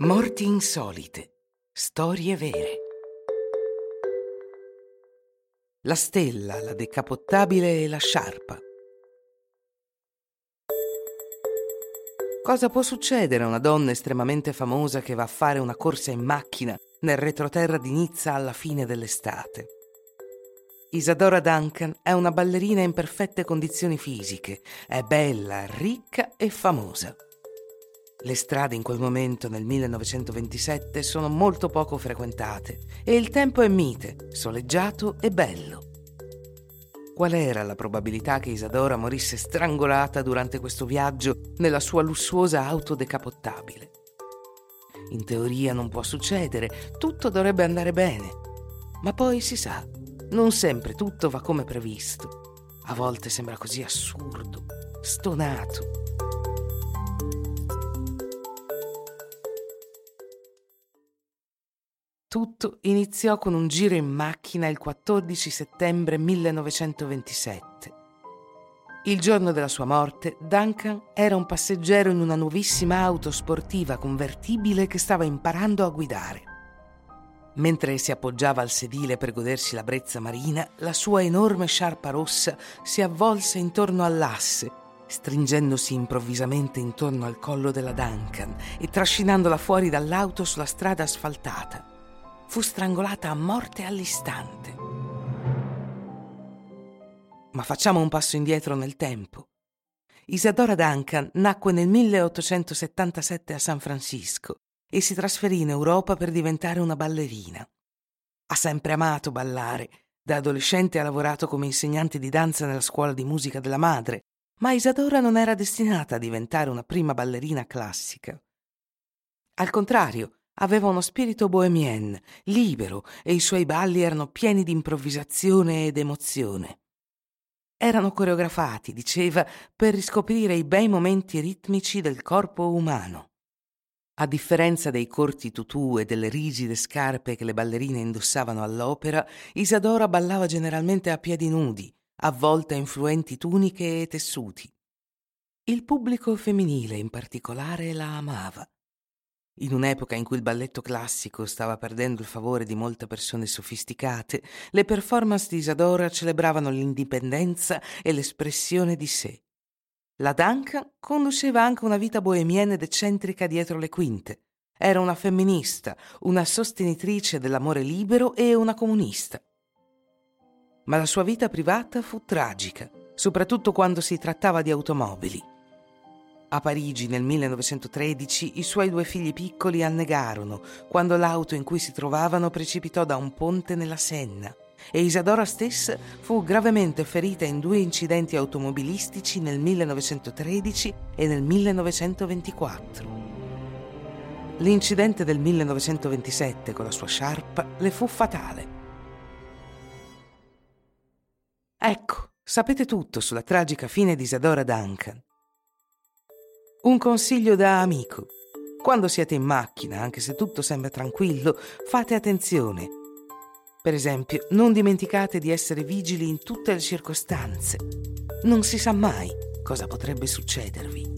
Morti insolite. Storie vere. La stella, la decapottabile e la sciarpa. Cosa può succedere a una donna estremamente famosa che va a fare una corsa in macchina nel retroterra di Nizza alla fine dell'estate? Isadora Duncan è una ballerina in perfette condizioni fisiche, è bella, ricca e famosa. Le strade in quel momento, nel 1927, sono molto poco frequentate e il tempo è mite, soleggiato e bello. Qual era la probabilità che Isadora morisse strangolata durante questo viaggio nella sua lussuosa auto decapottabile? In teoria non può succedere, tutto dovrebbe andare bene. Ma poi si sa, non sempre tutto va come previsto. A volte sembra così assurdo, stonato. Tutto iniziò con un giro in macchina il 14 settembre 1927. Il giorno della sua morte, Duncan era un passeggero in una nuovissima auto sportiva convertibile che stava imparando a guidare. Mentre si appoggiava al sedile per godersi la brezza marina, la sua enorme sciarpa rossa si avvolse intorno all'asse, stringendosi improvvisamente intorno al collo della Duncan e trascinandola fuori dall'auto sulla strada asfaltata fu strangolata a morte all'istante. Ma facciamo un passo indietro nel tempo. Isadora Duncan nacque nel 1877 a San Francisco e si trasferì in Europa per diventare una ballerina. Ha sempre amato ballare. Da adolescente ha lavorato come insegnante di danza nella scuola di musica della madre, ma Isadora non era destinata a diventare una prima ballerina classica. Al contrario, Aveva uno spirito bohemien, libero, e i suoi balli erano pieni di improvvisazione ed emozione. Erano coreografati, diceva, per riscoprire i bei momenti ritmici del corpo umano. A differenza dei corti tutù e delle rigide scarpe che le ballerine indossavano all'opera, Isadora ballava generalmente a piedi nudi, avvolta in fluenti tuniche e tessuti. Il pubblico femminile in particolare la amava. In un'epoca in cui il balletto classico stava perdendo il favore di molte persone sofisticate, le performance di Isadora celebravano l'indipendenza e l'espressione di sé. La Duncan conduceva anche una vita bohemienne ed eccentrica dietro le quinte. Era una femminista, una sostenitrice dell'amore libero e una comunista. Ma la sua vita privata fu tragica, soprattutto quando si trattava di automobili. A Parigi nel 1913 i suoi due figli piccoli annegarono quando l'auto in cui si trovavano precipitò da un ponte nella Senna e Isadora stessa fu gravemente ferita in due incidenti automobilistici nel 1913 e nel 1924. L'incidente del 1927 con la sua sciarpa le fu fatale. Ecco, sapete tutto sulla tragica fine di Isadora Duncan. Un consiglio da amico. Quando siete in macchina, anche se tutto sembra tranquillo, fate attenzione. Per esempio, non dimenticate di essere vigili in tutte le circostanze. Non si sa mai cosa potrebbe succedervi.